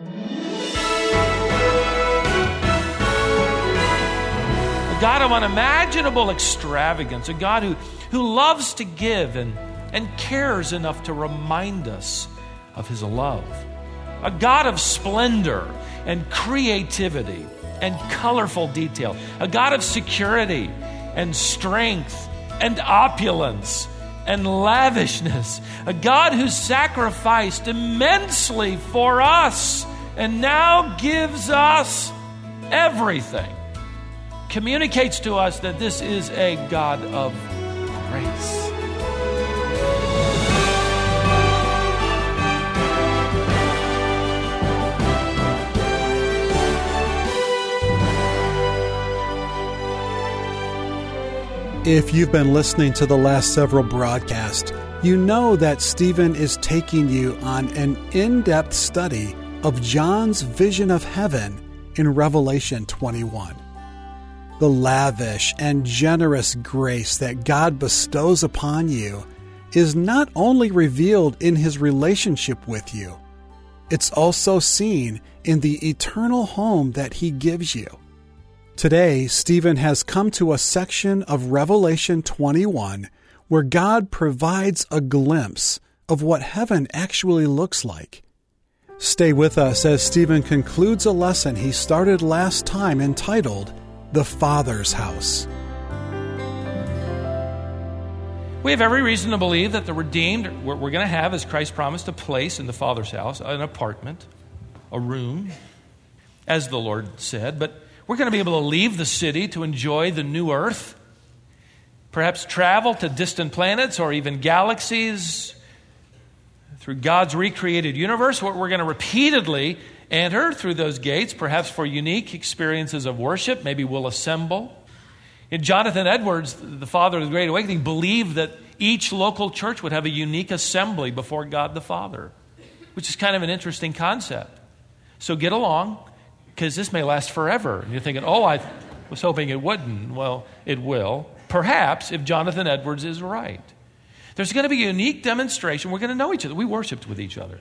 A God of unimaginable extravagance, a God who, who loves to give and, and cares enough to remind us of his love. A God of splendor and creativity and colorful detail. A God of security and strength and opulence and lavishness. A God who sacrificed immensely for us and now gives us everything. Communicates to us that this is a God of grace. If you've been listening to the last several broadcasts, you know that Stephen is taking you on an in depth study of John's vision of heaven in Revelation 21. The lavish and generous grace that God bestows upon you is not only revealed in his relationship with you, it's also seen in the eternal home that he gives you. Today, Stephen has come to a section of Revelation 21 where God provides a glimpse of what heaven actually looks like. Stay with us as Stephen concludes a lesson he started last time entitled The Father's House. We have every reason to believe that the redeemed, we're, we're going to have, as Christ promised, a place in the Father's house, an apartment, a room, as the Lord said. But we're going to be able to leave the city to enjoy the new earth, perhaps travel to distant planets or even galaxies through God's recreated universe. We're going to repeatedly enter through those gates, perhaps for unique experiences of worship. Maybe we'll assemble. And Jonathan Edwards, the father of the Great Awakening, believed that each local church would have a unique assembly before God the Father, which is kind of an interesting concept. So get along, because this may last forever. And you're thinking, oh, I was hoping it wouldn't. Well, it will. Perhaps if Jonathan Edwards is right. There's going to be a unique demonstration. We're going to know each other. We worshiped with each other.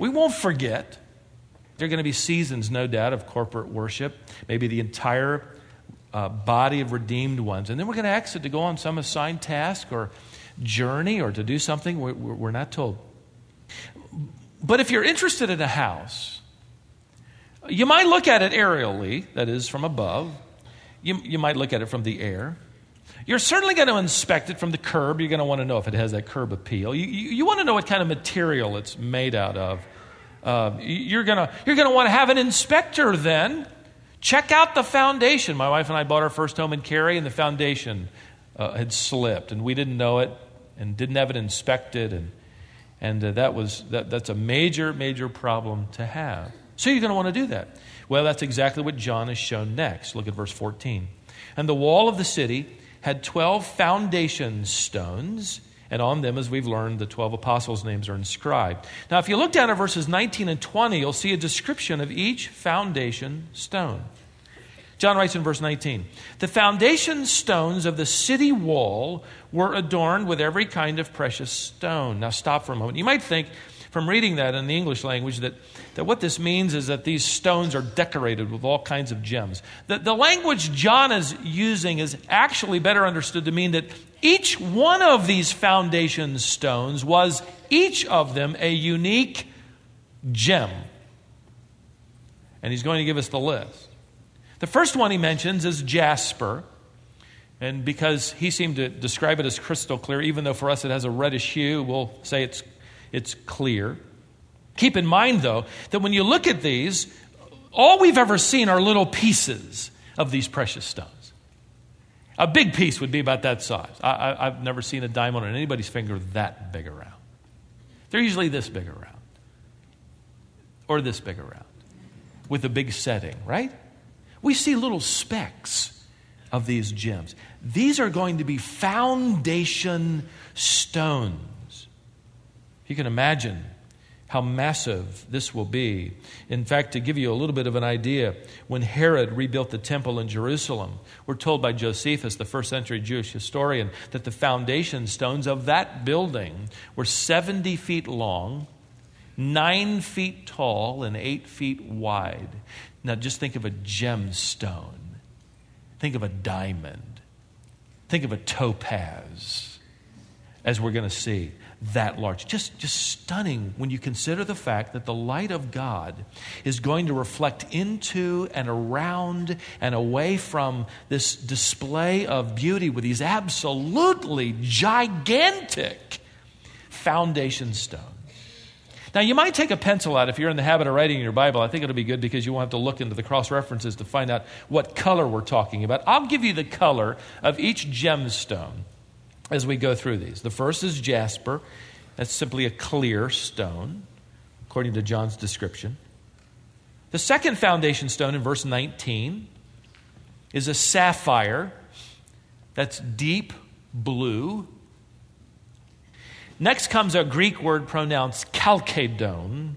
We won't forget. There are going to be seasons, no doubt, of corporate worship, maybe the entire uh, body of redeemed ones. And then we're going to exit to go on some assigned task or journey or to do something we're, we're not told. But if you're interested in a house, you might look at it aerially, that is, from above. You, you might look at it from the air. You're certainly going to inspect it from the curb. You're going to want to know if it has that curb appeal. You, you, you want to know what kind of material it's made out of. Uh, you're going to you're going to want to have an inspector then. Check out the foundation. My wife and I bought our first home in Cary, and the foundation uh, had slipped, and we didn't know it and didn't have it inspected. And, and uh, that was, that, that's a major, major problem to have. So you're going to want to do that. Well, that's exactly what John has shown next. Look at verse 14. And the wall of the city had 12 foundation stones, and on them, as we've learned, the 12 apostles' names are inscribed. Now, if you look down at verses 19 and 20, you'll see a description of each foundation stone. John writes in verse 19 The foundation stones of the city wall were adorned with every kind of precious stone. Now, stop for a moment. You might think, from reading that in the English language that, that what this means is that these stones are decorated with all kinds of gems. The, the language John is using is actually better understood to mean that each one of these foundation stones was each of them a unique gem. And he's going to give us the list. The first one he mentions is jasper. And because he seemed to describe it as crystal clear, even though for us it has a reddish hue, we'll say it's it's clear. Keep in mind, though, that when you look at these, all we've ever seen are little pieces of these precious stones. A big piece would be about that size. I, have never seen a diamond on anybody's finger that big around. They're usually this big around, or this big around, with a big setting, right? We see little specks of these gems. These are going to be foundation stones. You can imagine how massive this will be. In fact, to give you a little bit of an idea, when Herod rebuilt the temple in Jerusalem, we're told by Josephus, the first century Jewish historian, that the foundation stones of that building were 70 feet long, nine feet tall and eight feet wide. Now just think of a gemstone. Think of a diamond. Think of a topaz, as we're going to see that large. Just, just stunning when you consider the fact that the light of God is going to reflect into and around and away from this display of beauty with these absolutely gigantic foundation stones. Now, you might take a pencil out if you're in the habit of writing in your Bible. I think it'll be good because you won't have to look into the cross references to find out what color we're talking about. I'll give you the color of each gemstone as we go through these. The first is jasper, that's simply a clear stone, according to John's description. The second foundation stone in verse 19 is a sapphire, that's deep blue. Next comes a Greek word pronounced chalcedony.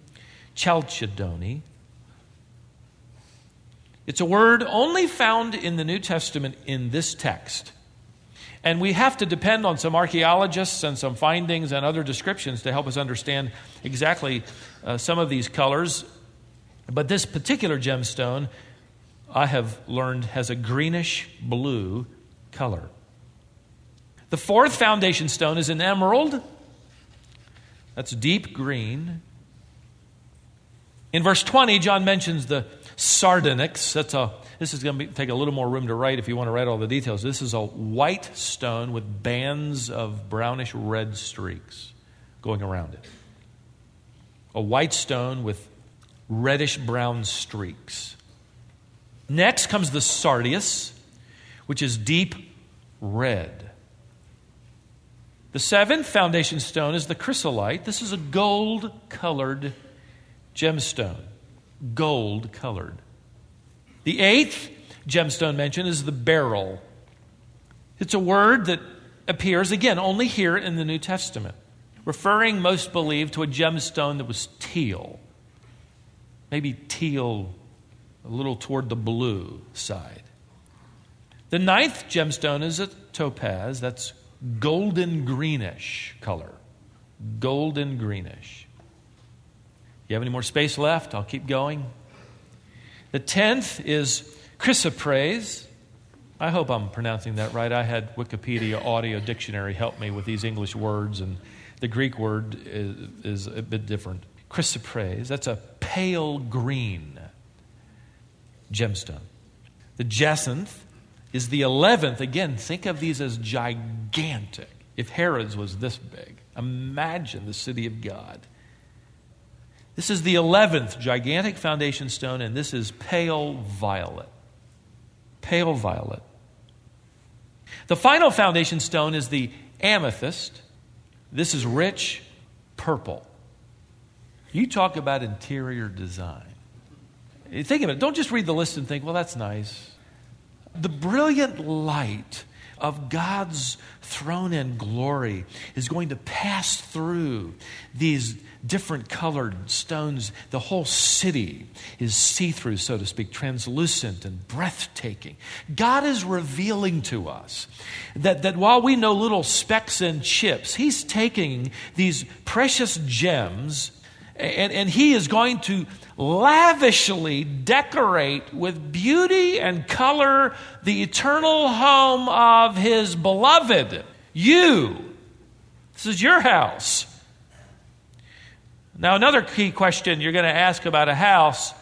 It's a word only found in the New Testament in this text. And we have to depend on some archaeologists and some findings and other descriptions to help us understand exactly uh, some of these colors. But this particular gemstone, I have learned, has a greenish blue color. The fourth foundation stone is an emerald. That's deep green. In verse 20, John mentions the sardonyx. That's a, this is going to be, take a little more room to write if you want to write all the details. This is a white stone with bands of brownish red streaks going around it. A white stone with reddish brown streaks. Next comes the sardius, which is deep red. The seventh foundation stone is the chrysolite. This is a gold colored gemstone. Gold colored. The eighth gemstone mentioned is the beryl. It's a word that appears, again, only here in the New Testament, referring, most believe, to a gemstone that was teal. Maybe teal a little toward the blue side. The ninth gemstone is a topaz. That's golden greenish color. Golden greenish. You have any more space left? I'll keep going. The tenth is chrysoprase. I hope I'm pronouncing that right. I had Wikipedia Audio Dictionary help me with these English words, and the Greek word is, is a bit different. Chrysoprase, that's a pale green gemstone. The jacinth is the 11th. Again, think of these as gigantic. If Herod's was this big, imagine the city of God. This is the 11th gigantic foundation stone, and this is pale violet. Pale violet. The final foundation stone is the amethyst. This is rich purple. You talk about interior design. Think of it. Don't just read the list and think, well, that's nice the brilliant light of God's throne and glory is going to pass through these different colored stones. The whole city is see through, so to speak, translucent and breathtaking. God is revealing to us that, that while we know little specks and chips, He's taking these precious gems and, and He is going to lavishly decorate with beauty and color the eternal home of his beloved. You. This is your house. Now, another key question you're going to ask about a house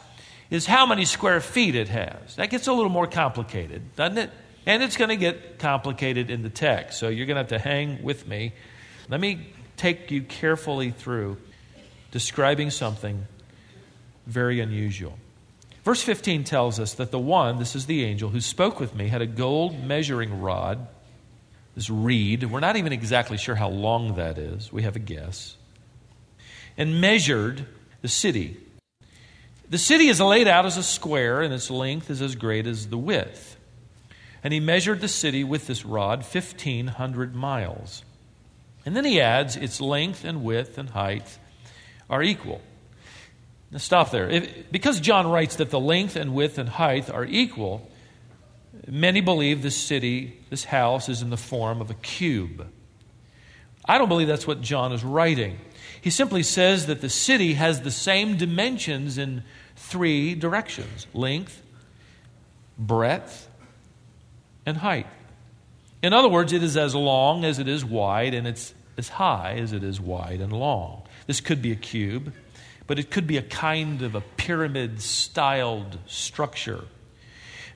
is how many square feet it has. That gets a little more complicated, doesn't it? And it's going to get complicated in the text. So you're going to have to hang with me. Let me take you carefully through describing something very unusual. Verse 15 tells us that the one, this is the angel, who spoke with me, had a gold measuring rod, this reed. We're not even exactly sure how long that is. We have a guess. And measured the city. The city is laid out as a square, and its length is as great as the width. And he measured the city with this rod, 1,500 miles. And then he adds, its length and width and height are equal. Now, stop there. If, because John writes that the length and width and height are equal, many believe this city, this house, is in the form of a cube. I don't believe that's what John is writing. He simply says that the city has the same dimensions in three directions length, breadth, and height. In other words, it is as long as it is wide, and it's as high as it is wide and long. This could be a cube, but it could be a kind of a pyramid styled structure.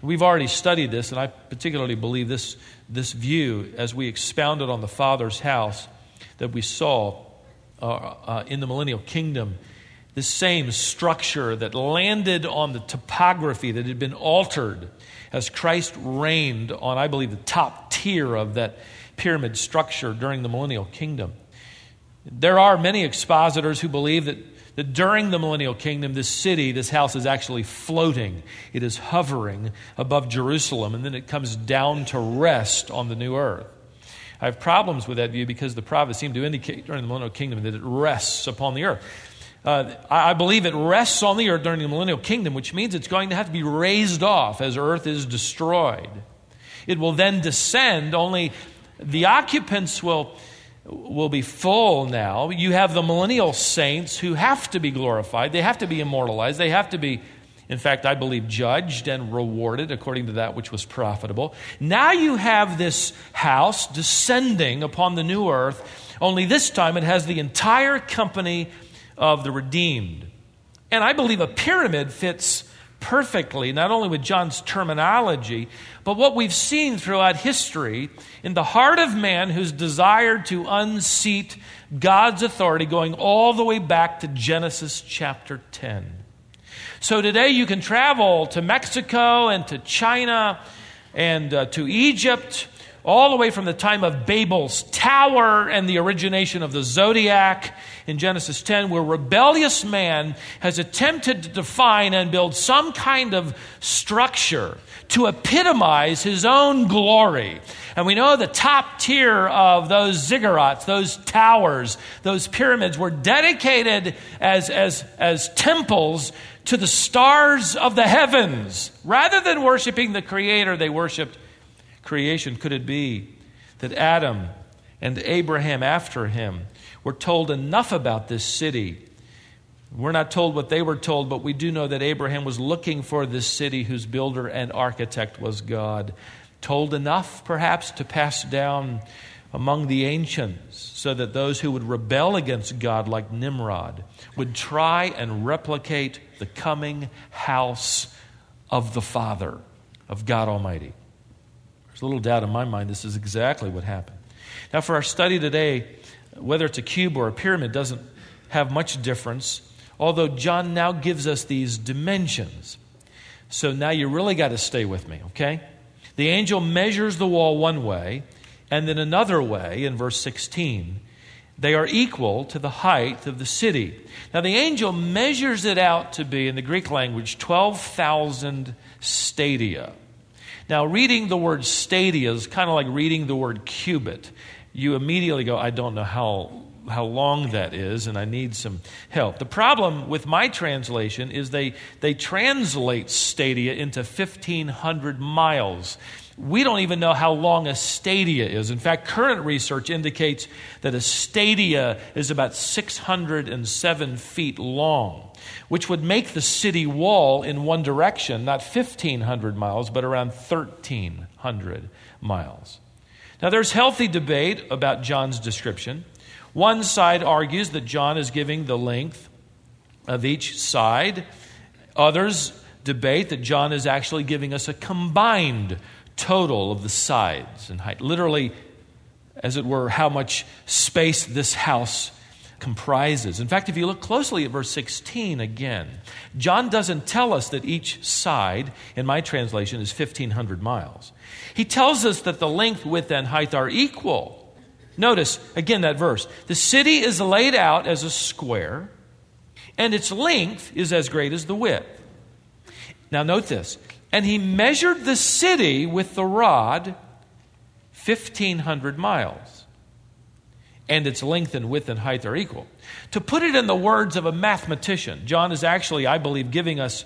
We've already studied this, and I particularly believe this, this view as we expounded on the Father's house that we saw uh, uh, in the millennial kingdom. This same structure that landed on the topography that had been altered as Christ reigned on, I believe, the top tier of that pyramid structure during the millennial kingdom. There are many expositors who believe that, that during the millennial kingdom, this city, this house, is actually floating. It is hovering above Jerusalem, and then it comes down to rest on the new earth. I have problems with that view because the prophets seem to indicate during the millennial kingdom that it rests upon the earth. Uh, I believe it rests on the earth during the millennial kingdom, which means it's going to have to be raised off as earth is destroyed. It will then descend, only the occupants will, will be full now. You have the millennial saints who have to be glorified, they have to be immortalized, they have to be, in fact, I believe, judged and rewarded according to that which was profitable. Now you have this house descending upon the new earth, only this time it has the entire company of the redeemed. And I believe a pyramid fits perfectly, not only with John's terminology, but what we've seen throughout history in the heart of man who's desired to unseat God's authority, going all the way back to Genesis chapter 10. So today you can travel to Mexico and to China and uh, to Egypt all the way from the time of Babel's tower and the origination of the zodiac in Genesis 10, where rebellious man has attempted to define and build some kind of structure to epitomize his own glory. And we know the top tier of those ziggurats, those towers, those pyramids were dedicated as, as, as temples to the stars of the heavens. Rather than worshiping the Creator, they worshiped creation could it be that Adam and Abraham after him were told enough about this city? We're not told what they were told, but we do know that Abraham was looking for this city whose builder and architect was God. Told enough, perhaps, to pass down among the ancients so that those who would rebel against God, like Nimrod, would try and replicate the coming house of the Father, of God Almighty. There's a little doubt in my mind this is exactly what happened. Now, for our study today, whether it's a cube or a pyramid doesn't have much difference, although John now gives us these dimensions. So now you really got to stay with me, okay? The angel measures the wall one way, and then another way in verse 16. They are equal to the height of the city. Now, the angel measures it out to be, in the Greek language, 12,000 stadia. Now, reading the word stadia is kind of like reading the word cubit. You immediately go, I don't know how, how long that is, and I need some help. The problem with my translation is they, they translate stadia into 1,500 miles. We don't even know how long a stadia is. In fact, current research indicates that a stadia is about 607 feet long which would make the city wall in one direction not 1,500 miles, but around 1,300 miles. Now, there's healthy debate about John's description. One side argues that John is giving the length of each side, others debate that John is actually giving us a combined total of the sides and height. Literally, as it were, how much space this house comprises. In fact, if you look closely at verse 16 again, John doesn't tell us that each side, in my translation, is 1,500 miles. He tells us that the length, width, and height are equal. Notice again that verse. The city is laid out as a square, and its length is as great as the width. Now, note this. And he measured the city with the rod 1,500 miles and its length and width and height are equal. To put it in the words of a mathematician, John is actually, I believe, giving us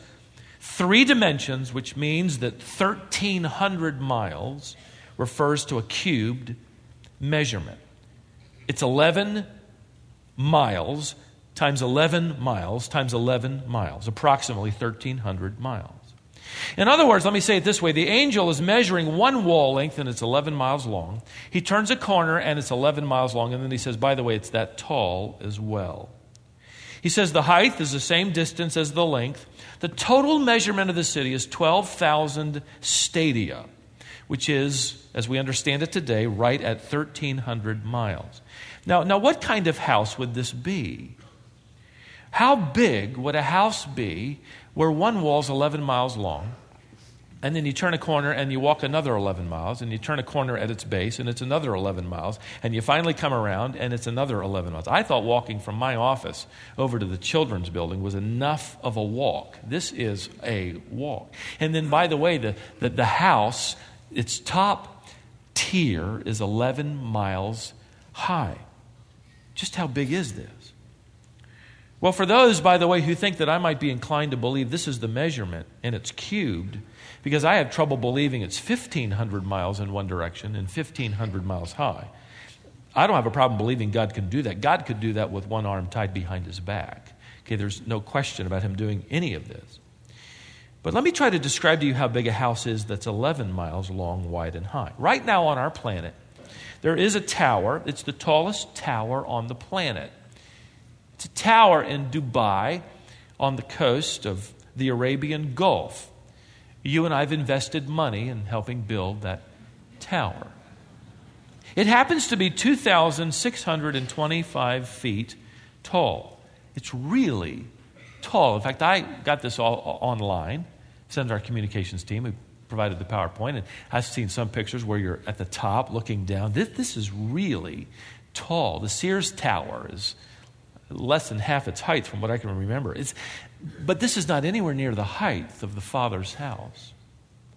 three dimensions, which means that 1,300 miles refers to a cubed measurement. It's 11 miles times 11 miles times 11 miles, approximately 1,300 miles. In other words, let me say it this way the angel is measuring one wall length and it's 11 miles long. He turns a corner and it's 11 miles long, and then he says, by the way, it's that tall as well. He says the height is the same distance as the length. The total measurement of the city is 12,000 stadia, which is, as we understand it today, right at 1,300 miles. Now, now, what kind of house would this be? How big would a house be where one wall is 11 miles long, and then you turn a corner and you walk another 11 miles, and you turn a corner at its base, and it's another 11 miles, and you finally come around and it's another 11 miles. I thought walking from my office over to the children's building was enough of a walk. This is a walk. And then, by the way, the, the, the house, its top tier is 11 miles high. Just how big is this? Well, for those, by the way, who think that I might be inclined to believe this is the measurement and it's cubed, because I have trouble believing it's 1,500 miles in one direction and 1,500 miles high. I don't have a problem believing God can do that. God could do that with one arm tied behind his back. Okay, there's no question about him doing any of this. But let me try to describe to you how big a house is that's 11 miles long, wide, and high. Right now on our planet, there is a tower. It's the tallest tower on the planet. Tower in Dubai on the coast of the Arabian Gulf. You and I have invested money in helping build that tower. It happens to be 2,625 feet tall. It's really tall. In fact, I got this all online, sent our communications team who provided the PowerPoint, and I've seen some pictures where you're at the top looking down. This, this is really tall. The Sears Tower is less than half its height from what I can remember. It's, but this is not anywhere near the height of the Father's house.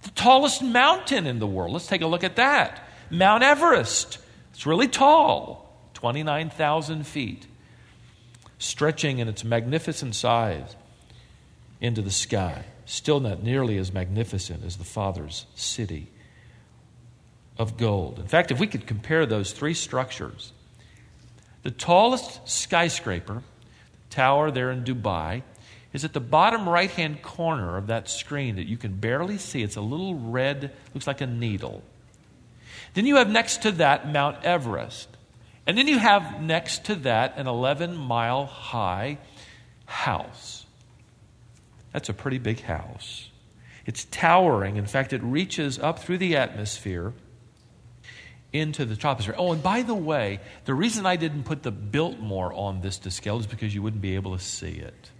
The tallest mountain in the world, let's take a look at that Mount Everest. It's really tall, 29,000 feet, stretching in its magnificent size into the sky. Still not nearly as magnificent as the Father's city of gold. In fact, if we could compare those three structures, the tallest skyscraper, tower there in Dubai, is at the bottom right hand corner of that screen that you can barely see. It's a little red, looks like a needle. Then you have next to that Mount Everest. And then you have next to that an 11 mile high house. That's a pretty big house. It's towering. In fact, it reaches up through the atmosphere into the troposphere. Oh, and by the way, the reason I didn't put the Biltmore on this to scale is because you wouldn't be able to see it.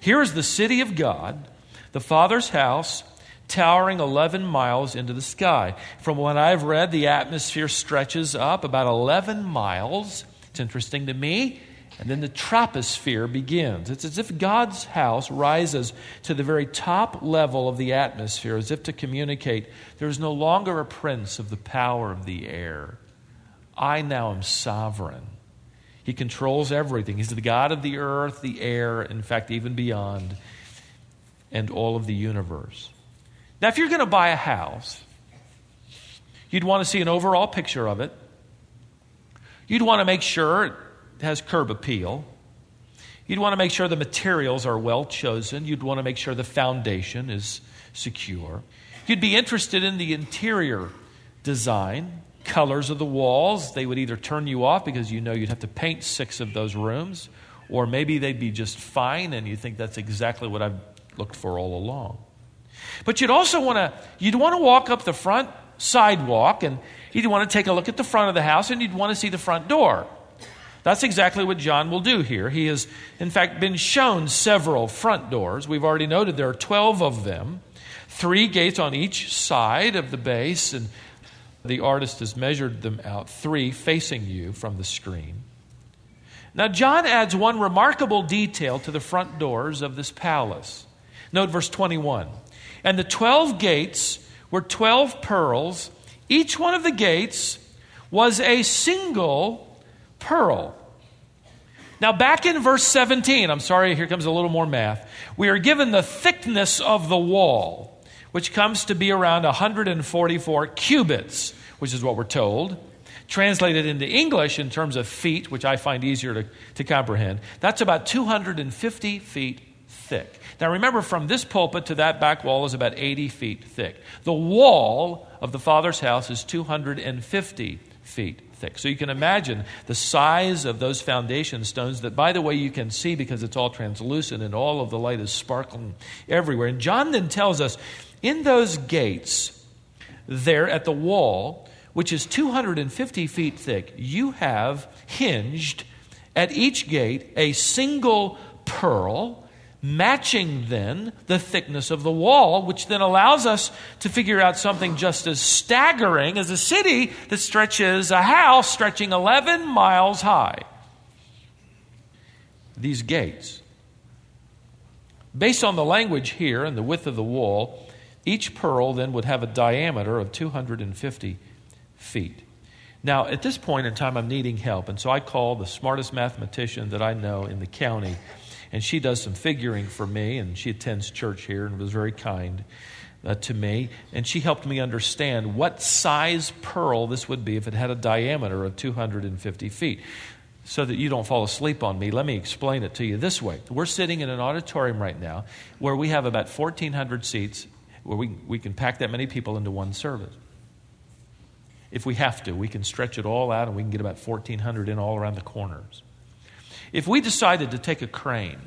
Here is the city of God, the Father's house, towering 11 miles into the sky. From what I've read, the atmosphere stretches up about 11 miles. It's interesting to me and then the troposphere begins. It's as if God's house rises to the very top level of the atmosphere, as if to communicate there is no longer a prince of the power of the air. I now am sovereign. He controls everything. He's the God of the earth, the air, in fact, even beyond, and all of the universe. Now, if you're going to buy a house, you'd want to see an overall picture of it. You'd want to make sure has curb appeal. You'd want to make sure the materials are well chosen. You'd want to make sure the foundation is secure. You'd be interested in the interior design, colors of the walls. They would either turn you off because you know you'd have to paint six of those rooms, or maybe they'd be just fine and you think that's exactly what I've looked for all along. But you'd also want to you'd want to walk up the front sidewalk and you'd want to take a look at the front of the house and you'd want to see the front door. That's exactly what John will do here. He has, in fact, been shown several front doors. We've already noted there are 12 of them, three gates on each side of the base, and the artist has measured them out, three facing you from the screen. Now, John adds one remarkable detail to the front doors of this palace. Note verse 21. And the 12 gates were 12 pearls. Each one of the gates was a single pearl. Now, back in verse 17, I'm sorry, here comes a little more math. We are given the thickness of the wall, which comes to be around 144 cubits, which is what we're told. Translated into English in terms of feet, which I find easier to, to comprehend, that's about 250 feet thick. Now remember, from this pulpit to that back wall is about 80 feet thick. The wall of the Father's house is 250 feet thick. So you can imagine the size of those foundation stones that, by the way, you can see because it's all translucent and all of the light is sparkling everywhere. And John then tells us in those gates, there at the wall, which is 250 feet thick, you have hinged at each gate a single pearl matching then the thickness of the wall, which then allows us to figure out something just as staggering as a city that stretches a house stretching 11 miles high. These gates. Based on the language here and the width of the wall, each pearl then would have a diameter of 250 feet. Now, at this point in time, I'm needing help, and so I call the smartest mathematician that I know in the county and she does some figuring for me, and she attends church here and was very kind uh, to me. And she helped me understand what size pearl this would be if it had a diameter of 250 feet. So that you don't fall asleep on me, let me explain it to you this way. We're sitting in an auditorium right now where we have about 1,400 seats, where we, we can pack that many people into one service. If we have to, we can stretch it all out and we can get about 1,400 in all around the corners. If we decided to take a crane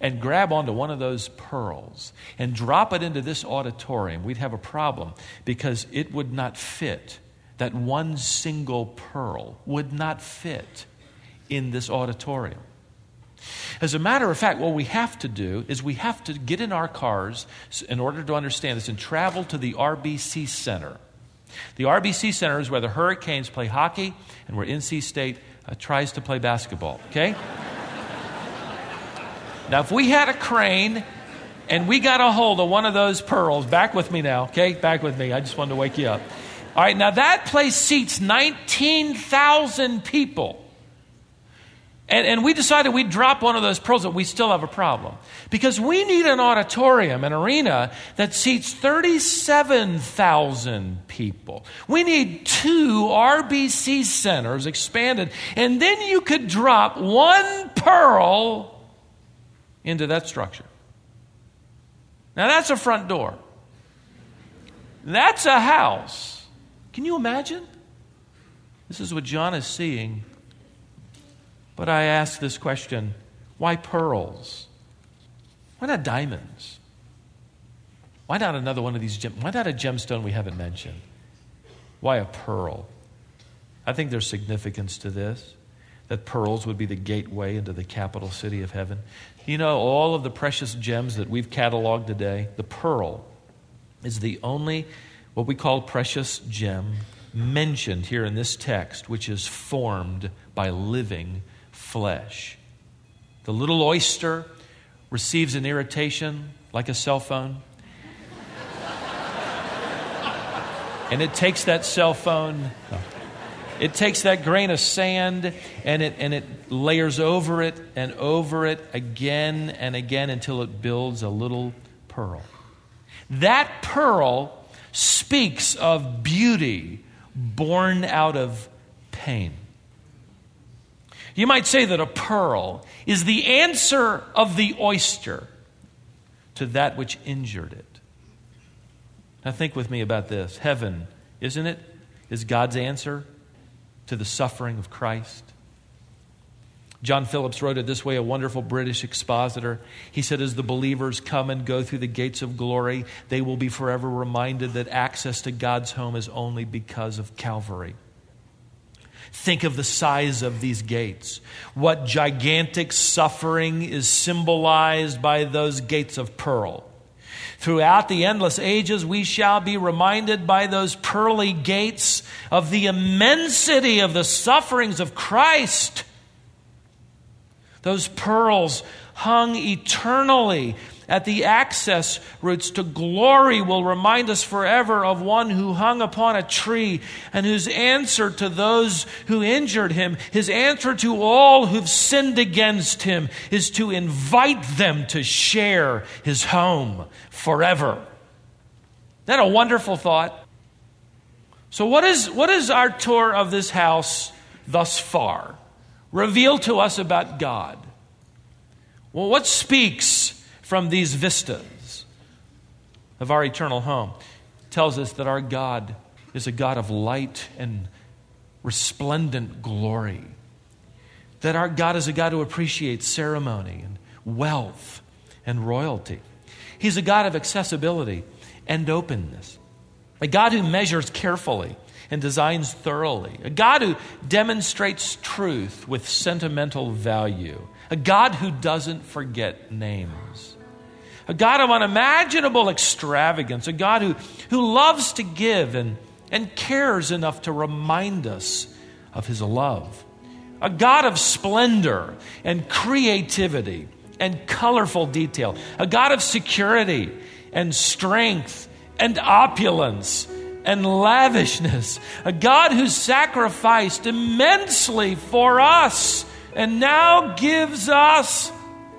and grab onto one of those pearls and drop it into this auditorium, we'd have a problem because it would not fit. That one single pearl would not fit in this auditorium. As a matter of fact, what we have to do is we have to get in our cars in order to understand this and travel to the RBC Center. The RBC Center is where the Hurricanes play hockey and where NC State uh, tries to play basketball, okay? now, if we had a crane and we got a hold of one of those pearls, back with me now, okay? Back with me. I just wanted to wake you up. All right, now that place seats 19,000 people. And, and we decided we'd drop one of those pearls, but we still have a problem. Because we need an auditorium, an arena that seats 37,000 people. We need two RBC centers expanded, and then you could drop one pearl into that structure. Now, that's a front door. That's a house. Can you imagine? This is what John is seeing but I ask this question why pearls? Why not diamonds? Why not another one of these gems? Why not a gemstone we haven't mentioned? Why a pearl? I think there's significance to this that pearls would be the gateway into the capital city of heaven. You know, all of the precious gems that we've cataloged today, the pearl is the only what we call precious gem mentioned here in this text, which is formed by living flesh. The little oyster receives an irritation like a cell phone. and it takes that cell phone, it takes that grain of sand and it, and it layers over it and over it again and again until it builds a little pearl. That pearl speaks of beauty born out of pain. You might say that a pearl is the answer of the oyster to that which injured it. Now, think with me about this. Heaven, isn't it, is God's answer to the suffering of Christ. John Phillips wrote it this way, a wonderful British expositor. He said, As the believers come and go through the gates of glory, they will be forever reminded that access to God's home is only because of Calvary. Think of the size of these gates. What gigantic suffering is symbolized by those gates of pearl. Throughout the endless ages, we shall be reminded by those pearly gates of the immensity of the sufferings of Christ. Those pearls hung eternally at the access routes to glory will remind us forever of one who hung upon a tree and whose answer to those who injured him, his answer to all who've sinned against him, is to invite them to share his home forever. Isn't that a wonderful thought? So, what is, what is our tour of this house thus far? Reveal to us about God. Well, what speaks from these vistas of our eternal home? tells us that our God is a God of light and resplendent glory. That our God is a God who appreciates ceremony and wealth and royalty. He's a God of accessibility and openness. A God who measures carefully and designs thoroughly. A God who demonstrates truth with sentimental value. A God who doesn't forget names. A God of unimaginable extravagance. A God who, who loves to give and, and cares enough to remind us of his love. A God of splendor and creativity and colorful detail. A God of security and strength and opulence and lavishness. A God who sacrificed immensely for us and now gives us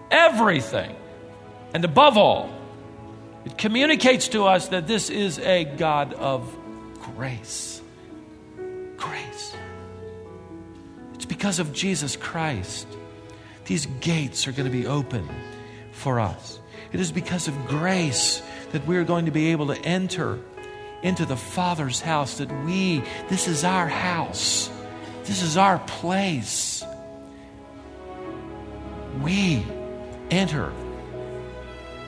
everything. And above all, it communicates to us that this is a God of grace. Grace. It's because of Jesus Christ. These gates are going to be open for us. It is because of grace that we're going to be able to enter into the Father's house, that we, this is our house, this is our place. We enter,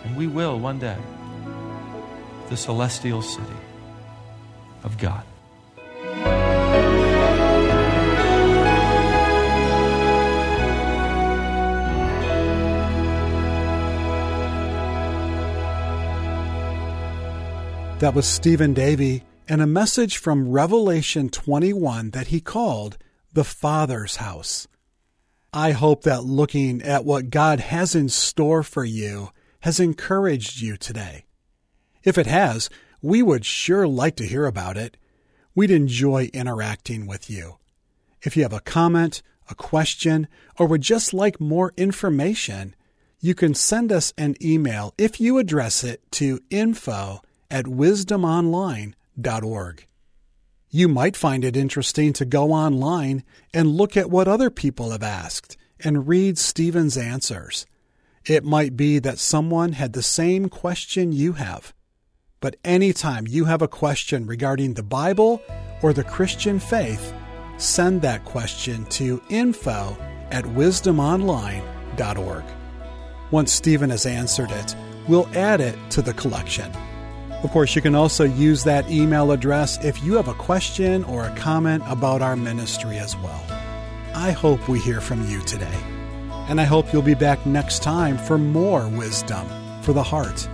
and we will one day, the celestial city of God. That was Stephen Davey and a message from Revelation 21 that he called the Father's House. I hope that looking at what God has in store for you has encouraged you today. If it has, we would sure like to hear about it. We'd enjoy interacting with you. If you have a comment, a question, or would just like more information, you can send us an email if you address it to info at wisdomonline.org. You might find it interesting to go online and look at what other people have asked and read Stephen's answers. It might be that someone had the same question you have. But anytime you have a question regarding the Bible or the Christian faith, send that question to info at wisdomonline.org. Once Stephen has answered it, we'll add it to the collection. Of course, you can also use that email address if you have a question or a comment about our ministry as well. I hope we hear from you today. And I hope you'll be back next time for more wisdom for the heart